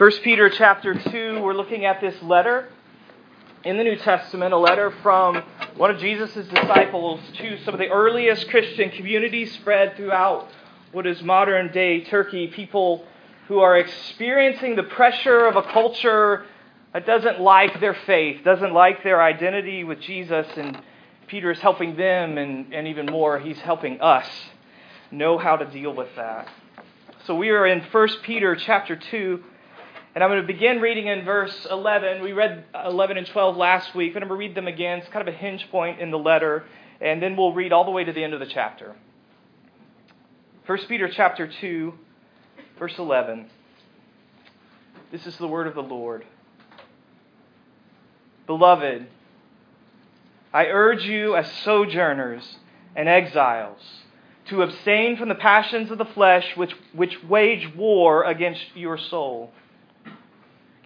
1 Peter chapter 2, we're looking at this letter in the New Testament, a letter from one of Jesus' disciples to some of the earliest Christian communities spread throughout what is modern day Turkey. People who are experiencing the pressure of a culture that doesn't like their faith, doesn't like their identity with Jesus, and Peter is helping them, and, and even more, he's helping us know how to deal with that. So we are in 1 Peter chapter 2 and I'm going to begin reading in verse 11. We read 11 and 12 last week, but I'm going to read them again. It's kind of a hinge point in the letter, and then we'll read all the way to the end of the chapter. 1 Peter chapter 2, verse 11. This is the word of the Lord. Beloved, I urge you as sojourners and exiles to abstain from the passions of the flesh which, which wage war against your soul.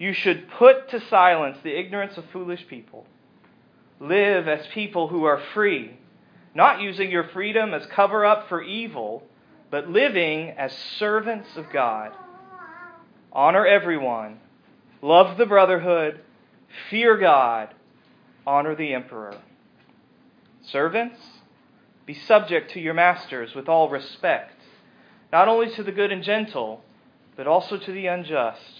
you should put to silence the ignorance of foolish people. Live as people who are free, not using your freedom as cover up for evil, but living as servants of God. Honor everyone, love the brotherhood, fear God, honor the emperor. Servants, be subject to your masters with all respect, not only to the good and gentle, but also to the unjust.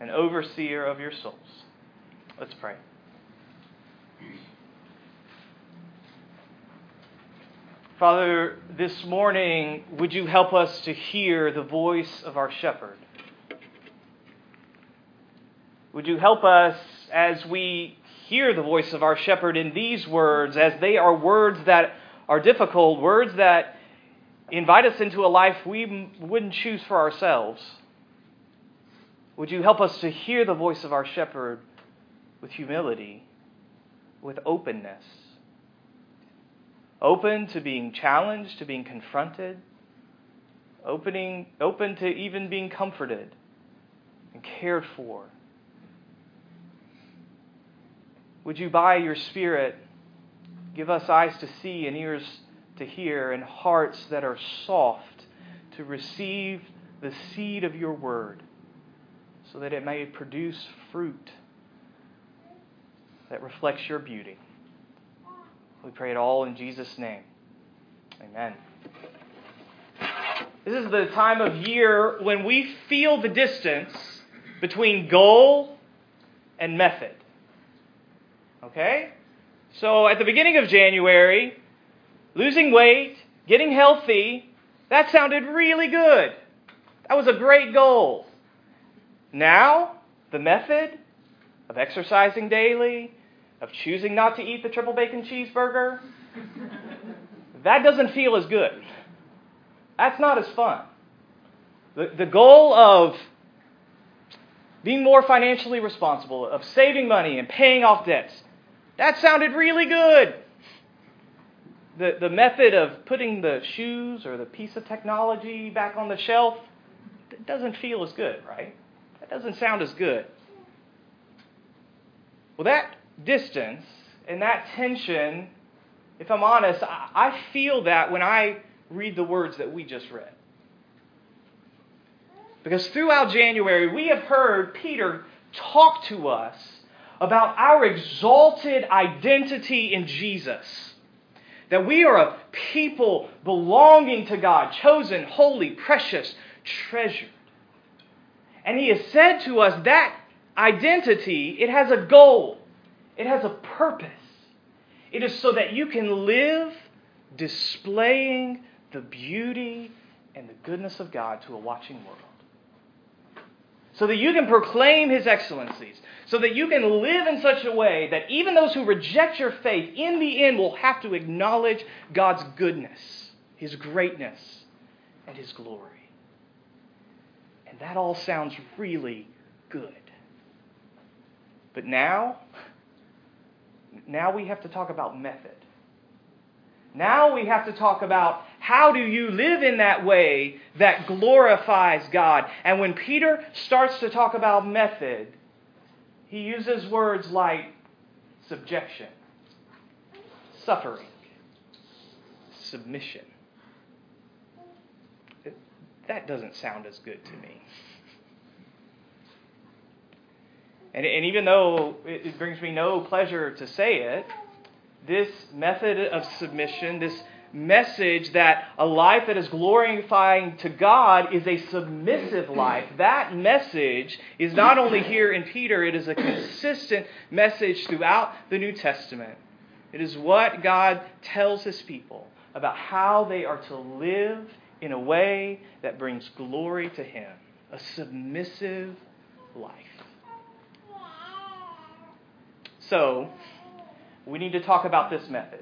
and overseer of your souls. Let's pray. Father, this morning, would you help us to hear the voice of our shepherd? Would you help us as we hear the voice of our shepherd in these words, as they are words that are difficult, words that invite us into a life we wouldn't choose for ourselves? Would you help us to hear the voice of our shepherd with humility, with openness? Open to being challenged, to being confronted, opening, open to even being comforted and cared for. Would you, by your Spirit, give us eyes to see and ears to hear and hearts that are soft to receive the seed of your word? So that it may produce fruit that reflects your beauty. We pray it all in Jesus' name. Amen. This is the time of year when we feel the distance between goal and method. Okay? So at the beginning of January, losing weight, getting healthy, that sounded really good. That was a great goal. Now, the method of exercising daily, of choosing not to eat the triple bacon cheeseburger, that doesn't feel as good. That's not as fun. The, the goal of being more financially responsible, of saving money and paying off debts, that sounded really good. The, the method of putting the shoes or the piece of technology back on the shelf, it doesn't feel as good, right? That doesn't sound as good. Well, that distance and that tension, if I'm honest, I feel that when I read the words that we just read. Because throughout January, we have heard Peter talk to us about our exalted identity in Jesus. That we are a people belonging to God, chosen, holy, precious, treasured. And he has said to us that identity, it has a goal, it has a purpose. It is so that you can live displaying the beauty and the goodness of God to a watching world. So that you can proclaim his excellencies. So that you can live in such a way that even those who reject your faith in the end will have to acknowledge God's goodness, his greatness, and his glory. That all sounds really good. But now, now we have to talk about method. Now we have to talk about how do you live in that way that glorifies God. And when Peter starts to talk about method, he uses words like subjection, suffering, submission. That doesn't sound as good to me. And, and even though it brings me no pleasure to say it, this method of submission, this message that a life that is glorifying to God is a submissive life. That message is not only here in Peter, it is a consistent message throughout the New Testament. It is what God tells his people about how they are to live in a way that brings glory to him. A submissive life. So, we need to talk about this method.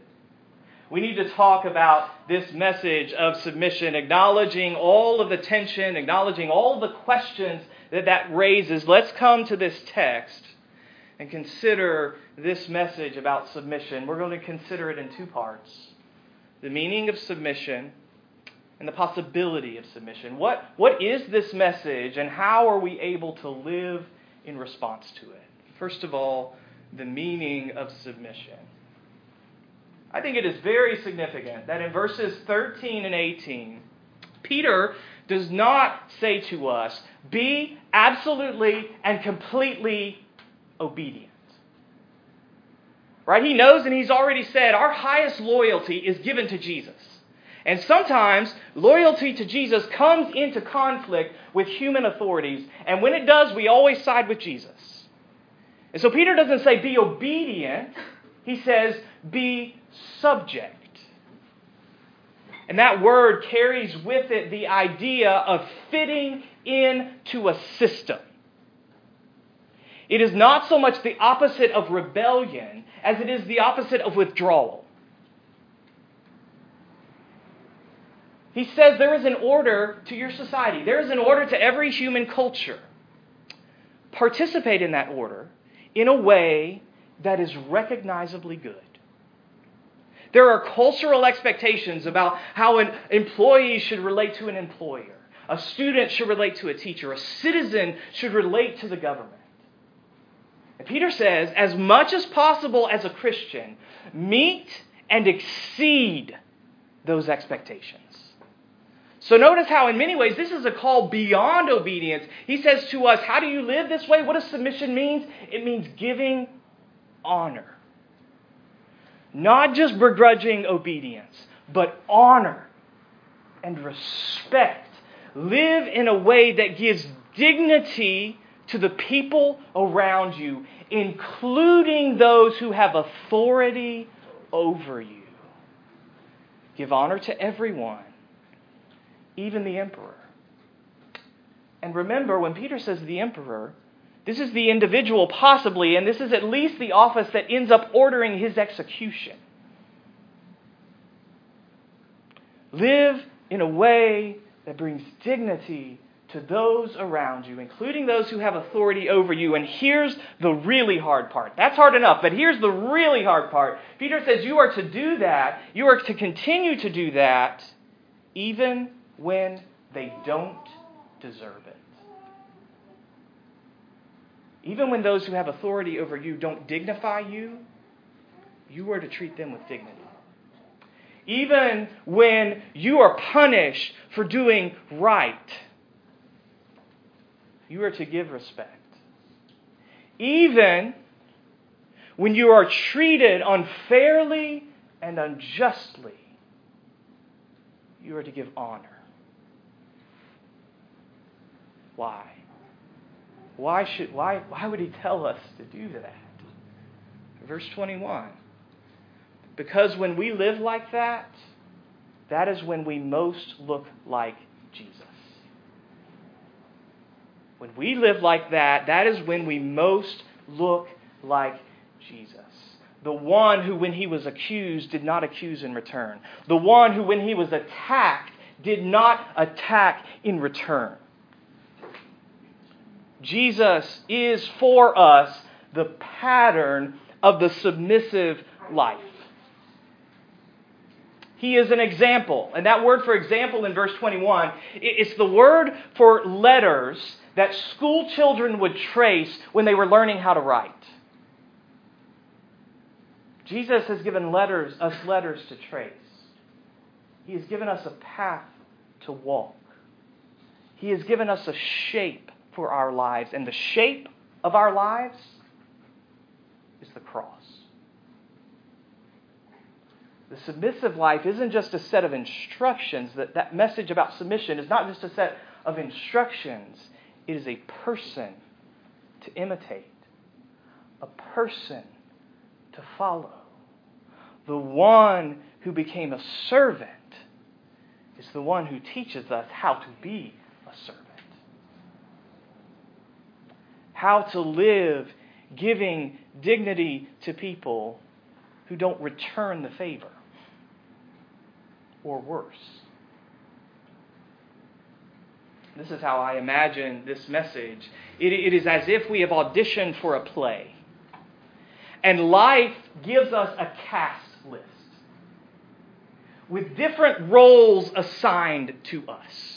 We need to talk about this message of submission, acknowledging all of the tension, acknowledging all the questions that that raises. Let's come to this text and consider this message about submission. We're going to consider it in two parts the meaning of submission and the possibility of submission. What, what is this message, and how are we able to live in response to it? First of all, the meaning of submission. I think it is very significant that in verses 13 and 18, Peter does not say to us, be absolutely and completely obedient. Right? He knows and he's already said our highest loyalty is given to Jesus. And sometimes loyalty to Jesus comes into conflict with human authorities. And when it does, we always side with Jesus. And so Peter doesn't say be obedient, he says be subject. And that word carries with it the idea of fitting into a system. It is not so much the opposite of rebellion as it is the opposite of withdrawal. He says there is an order to your society, there is an order to every human culture. Participate in that order in a way that is recognizably good. There are cultural expectations about how an employee should relate to an employer. A student should relate to a teacher. A citizen should relate to the government. And Peter says, as much as possible as a Christian, meet and exceed those expectations. So notice how, in many ways, this is a call beyond obedience. He says to us, How do you live this way? What does submission mean? It means giving honor. Not just begrudging obedience, but honor and respect. Live in a way that gives dignity to the people around you, including those who have authority over you. Give honor to everyone even the emperor. And remember, when Peter says the emperor, this is the individual, possibly, and this is at least the office that ends up ordering his execution. Live in a way that brings dignity to those around you, including those who have authority over you. And here's the really hard part. That's hard enough, but here's the really hard part. Peter says you are to do that, you are to continue to do that, even when they don't deserve it. even when those who have authority over you don't dignify you, you are to treat them with dignity. Even when you are punished for doing right, you are to give respect. Even when you are treated unfairly and unjustly, you are to give honor. Why? Why, should, why, why would he tell us to do that? Verse 21. Because when we live like that, that is when we most look like Jesus. When we live like that, that is when we most look like Jesus. The one who, when he was accused, did not accuse in return. The one who, when he was attacked, did not attack in return. Jesus is for us the pattern of the submissive life. He is an example. And that word for example in verse 21, it's the word for letters that school children would trace when they were learning how to write. Jesus has given letters, us letters to trace. He has given us a path to walk. He has given us a shape for our lives. And the shape of our lives is the cross. The submissive life isn't just a set of instructions. That, that message about submission is not just a set of instructions, it is a person to imitate, a person to follow. The one who became a servant is the one who teaches us how to be a servant. How to live giving dignity to people who don't return the favor or worse. This is how I imagine this message. It, it is as if we have auditioned for a play, and life gives us a cast list with different roles assigned to us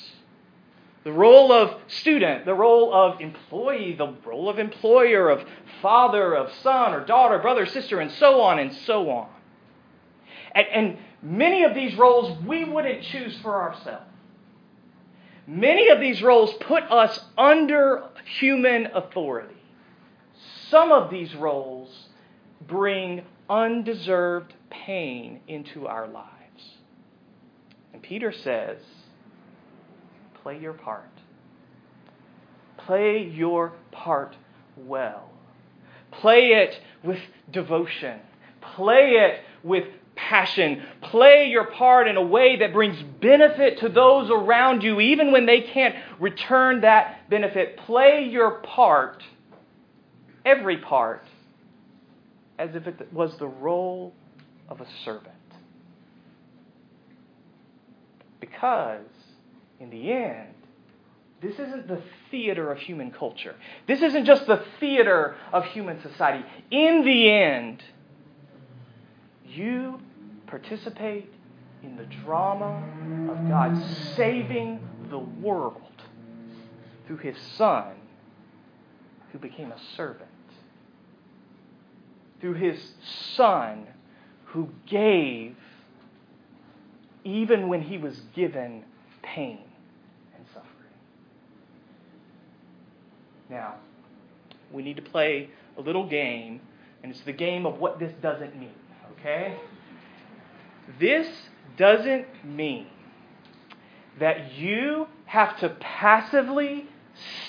the role of student, the role of employee, the role of employer, of father, of son or daughter, brother, sister, and so on and so on. And, and many of these roles we wouldn't choose for ourselves. Many of these roles put us under human authority. Some of these roles bring undeserved pain into our lives. And Peter says, play your part. Play your part well. Play it with devotion. Play it with passion. Play your part in a way that brings benefit to those around you, even when they can't return that benefit. Play your part, every part, as if it was the role of a servant. Because, in the end, this isn't the theater of human culture. This isn't just the theater of human society. In the end, you participate in the drama of God saving the world through his Son, who became a servant. Through his Son, who gave even when he was given pain and suffering. Now, we need to play a little game, and it's the game of what this doesn't mean, okay? This doesn't mean that you have to passively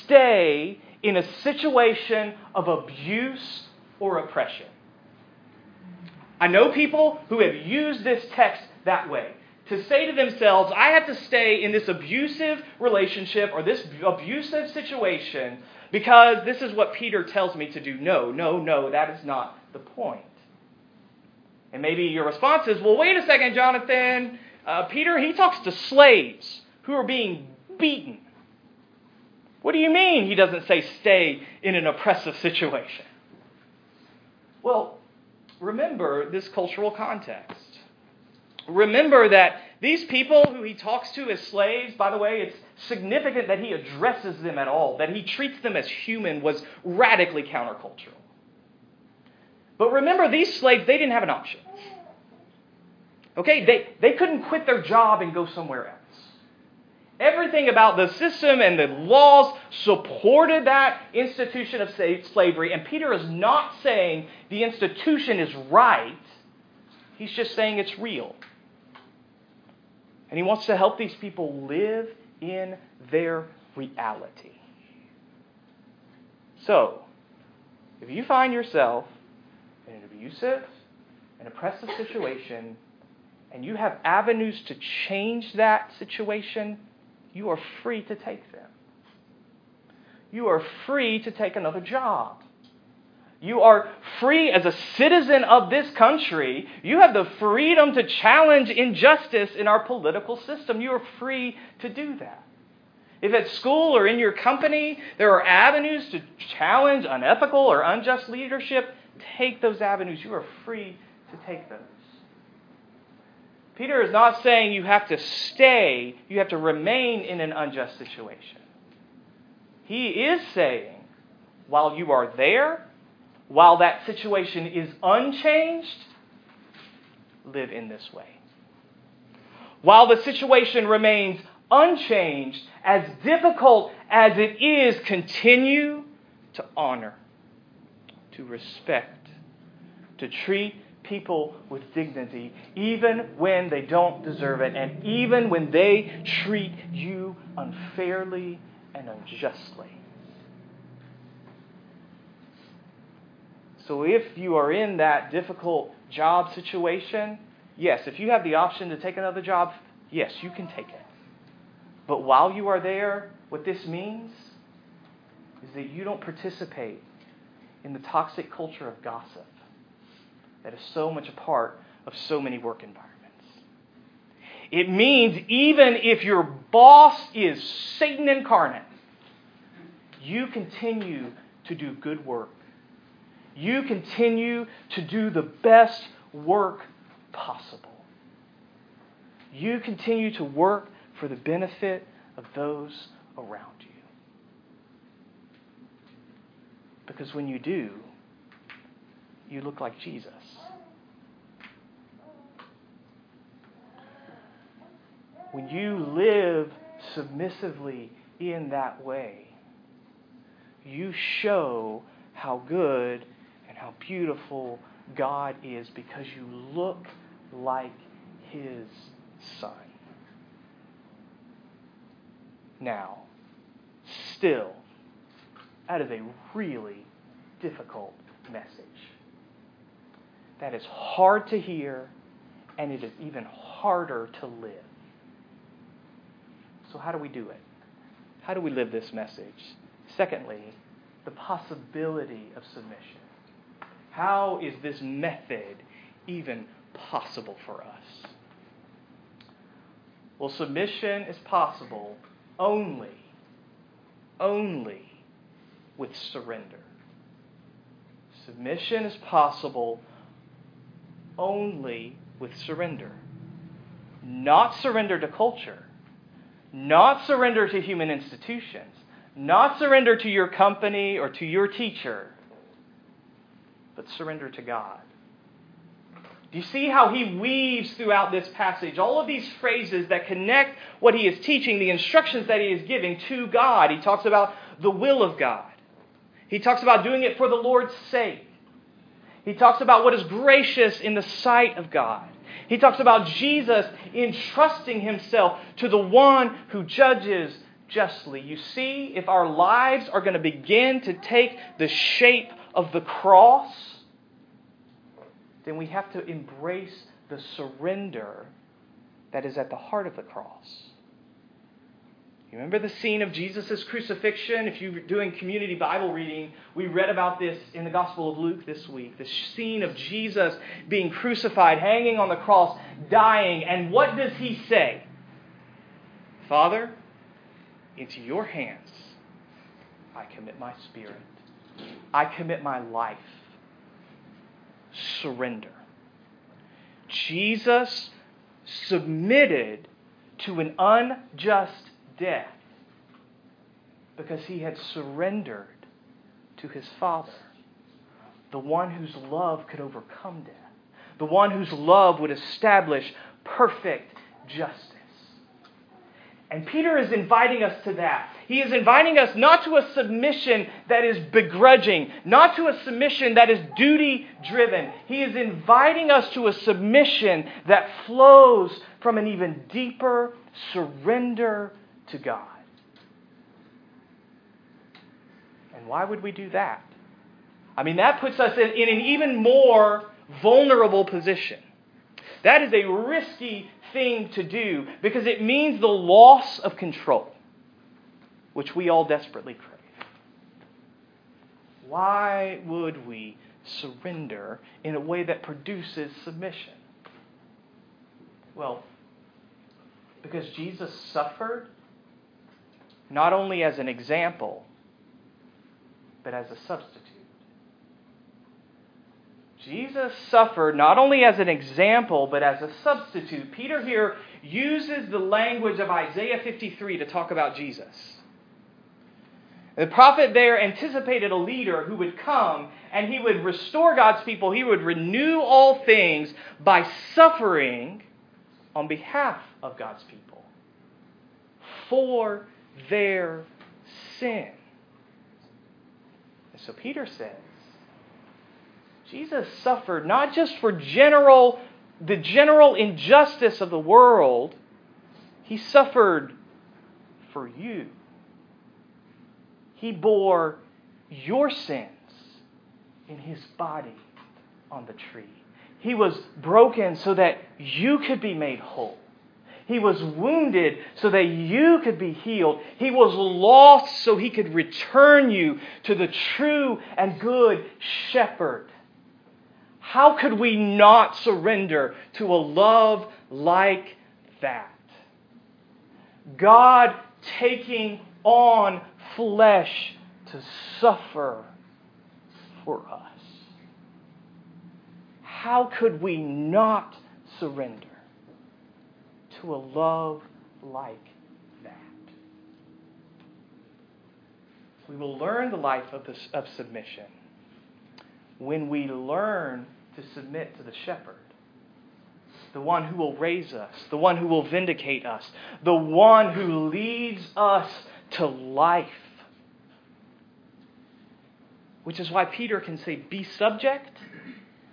stay in a situation of abuse or oppression. I know people who have used this text that way to say to themselves, I have to stay in this abusive relationship or this abusive situation because this is what Peter tells me to do. No, no, no, that is not the point. And maybe your response is, well, wait a second, Jonathan. Uh, Peter, he talks to slaves who are being beaten. What do you mean he doesn't say stay in an oppressive situation? Well, remember this cultural context. Remember that These people who he talks to as slaves, by the way, it's significant that he addresses them at all, that he treats them as human, was radically countercultural. But remember, these slaves, they didn't have an option. Okay, they, they couldn't quit their job and go somewhere else. Everything about the system and the laws supported that institution of slavery. And Peter is not saying the institution is right, he's just saying it's real. And he wants to help these people live in their reality. So, if you find yourself in an abusive and oppressive situation, and you have avenues to change that situation, you are free to take them. You are free to take another job. You are free as a citizen of this country. You have the freedom to challenge injustice in our political system. You are free to do that. If at school or in your company there are avenues to challenge unethical or unjust leadership, take those avenues. You are free to take those. Peter is not saying you have to stay, you have to remain in an unjust situation. He is saying, while you are there, while that situation is unchanged, live in this way. While the situation remains unchanged, as difficult as it is, continue to honor, to respect, to treat people with dignity, even when they don't deserve it, and even when they treat you unfairly and unjustly. So, if you are in that difficult job situation, yes, if you have the option to take another job, yes, you can take it. But while you are there, what this means is that you don't participate in the toxic culture of gossip that is so much a part of so many work environments. It means even if your boss is Satan incarnate, you continue to do good work. You continue to do the best work possible. You continue to work for the benefit of those around you. Because when you do, you look like Jesus. When you live submissively in that way, you show how good how beautiful God is because you look like His Son. Now, still, that is a really difficult message. That is hard to hear, and it is even harder to live. So, how do we do it? How do we live this message? Secondly, the possibility of submission. How is this method even possible for us? Well, submission is possible only, only with surrender. Submission is possible only with surrender. Not surrender to culture, not surrender to human institutions, not surrender to your company or to your teacher, but surrender to God. Do you see how he weaves throughout this passage all of these phrases that connect what he is teaching, the instructions that he is giving to God? He talks about the will of God. He talks about doing it for the Lord's sake. He talks about what is gracious in the sight of God. He talks about Jesus entrusting himself to the one who judges justly. You see, if our lives are going to begin to take the shape of the cross, then we have to embrace the surrender that is at the heart of the cross. You remember the scene of Jesus' crucifixion? If you're doing community Bible reading, we read about this in the Gospel of Luke this week. The scene of Jesus being crucified, hanging on the cross, dying. And what does he say? Father, into your hands I commit my spirit. I commit my life. Surrender. Jesus submitted to an unjust death because he had surrendered to his Father, the one whose love could overcome death, the one whose love would establish perfect justice. And Peter is inviting us to that. He is inviting us not to a submission that is begrudging, not to a submission that is duty driven. He is inviting us to a submission that flows from an even deeper surrender to God. And why would we do that? I mean, that puts us in, in an even more vulnerable position. That is a risky thing to do because it means the loss of control, which we all desperately crave. Why would we surrender in a way that produces submission? Well, because Jesus suffered not only as an example, but as a substitute. Jesus suffered not only as an example, but as a substitute. Peter here uses the language of Isaiah 53 to talk about Jesus. The prophet there anticipated a leader who would come and he would restore God's people. He would renew all things by suffering on behalf of God's people for their sin. And so Peter says, Jesus suffered not just for general the general injustice of the world, he suffered for you. He bore your sins in his body on the tree. He was broken so that you could be made whole. He was wounded so that you could be healed. He was lost so he could return you to the true and good shepherd. How could we not surrender to a love like that? God taking on flesh to suffer for us. How could we not surrender to a love like that? We will learn the life of, this, of submission when we learn to submit to the shepherd, the one who will raise us, the one who will vindicate us, the one who leads us to life. Which is why Peter can say, Be subject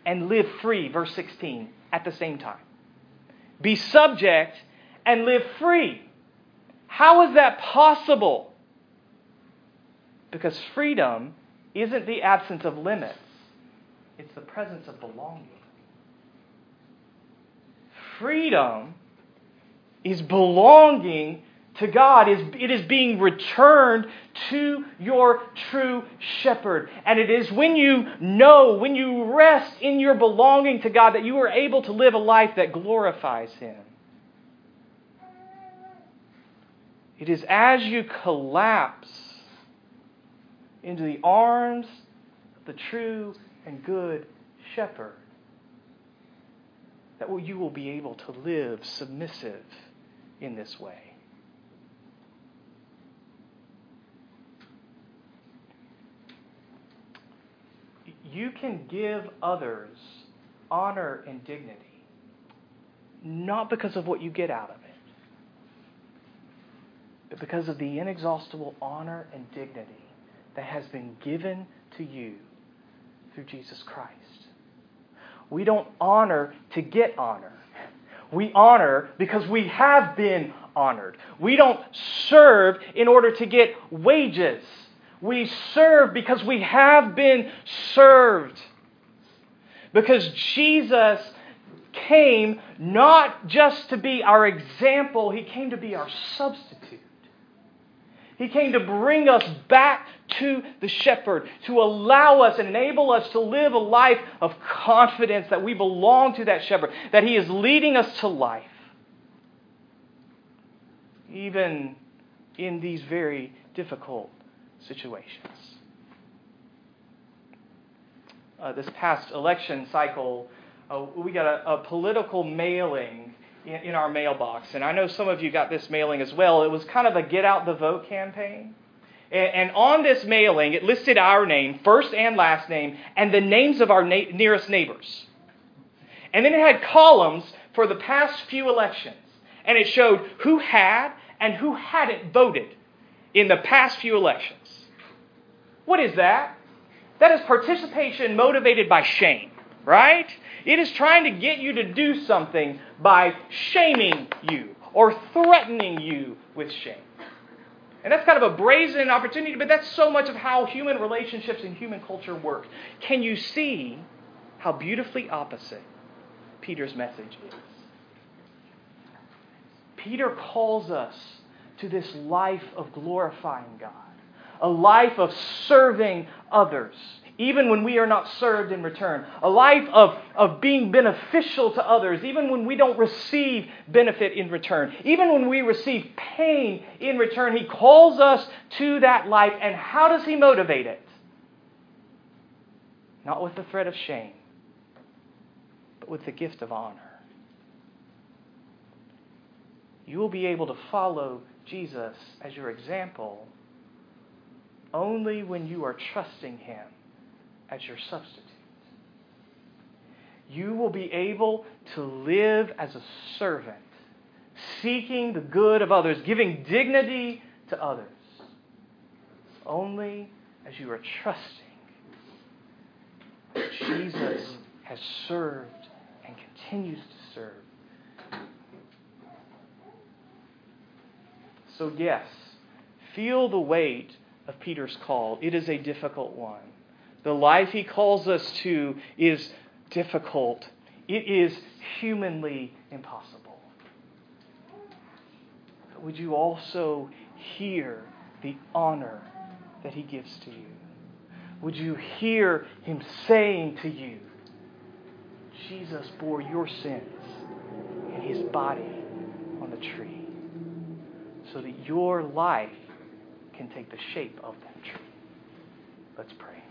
and live free, verse 16, at the same time. Be subject and live free. How is that possible? Because freedom isn't the absence of limits, it's the presence of belonging. Freedom is belonging to God. Is it is being returned to your true shepherd. And it is when you know, when you rest in your belonging to God, that you are able to live a life that glorifies Him. It is as you collapse into the arms of the true and good shepherd that you will be able to live submissive in this way. You can give others honor and dignity not because of what you get out of it, but because of the inexhaustible honor and dignity that has been given to you through Jesus Christ. We don't honor to get honor. We honor because we have been honored. We don't serve in order to get wages. We serve because we have been served. Because Jesus came not just to be our example, He came to be our substitute. He came to bring us back to the shepherd, to allow us and enable us to live a life of confidence that we belong to that shepherd, that he is leading us to life. Even in these very difficult situations. Uh, this past election cycle, uh, we got a, a political mailing in, in our mailbox, and I know some of you got this mailing as well. It was kind of a get out the vote campaign. And, and on this mailing, it listed our name, first and last name, and the names of our na- nearest neighbors. And then it had columns for the past few elections. And it showed who had and who hadn't voted in the past few elections. What is that? That is participation motivated by shame, right? It is trying to get you to do something by shaming you or threatening you with shame. And that's kind of a brazen opportunity, but that's so much of how human relationships and human culture work. Can you see how beautifully opposite Peter's message is? Peter calls us to this life of glorifying God, a life of serving others, even when we are not served in return, a life of, of being beneficial to others, even when we don't receive benefit in return, even when we receive pain in return. He calls us to that life, and how does He motivate it? Not with the threat of shame, but with the gift of honor. You will be able to follow Jesus as your example only when you are trusting Him as your substitute. You will be able to live as a servant, seeking the good of others, giving dignity to others, only as you are trusting that Jesus has served and continues to serve So, yes, feel the weight of Peter's call. It is a difficult one. The life he calls us to is difficult, it is humanly impossible. But would you also hear the honor that he gives to you? Would you hear him saying to you, Jesus bore your sins in his body on the tree? So that your life can take the shape of that tree. Let's pray.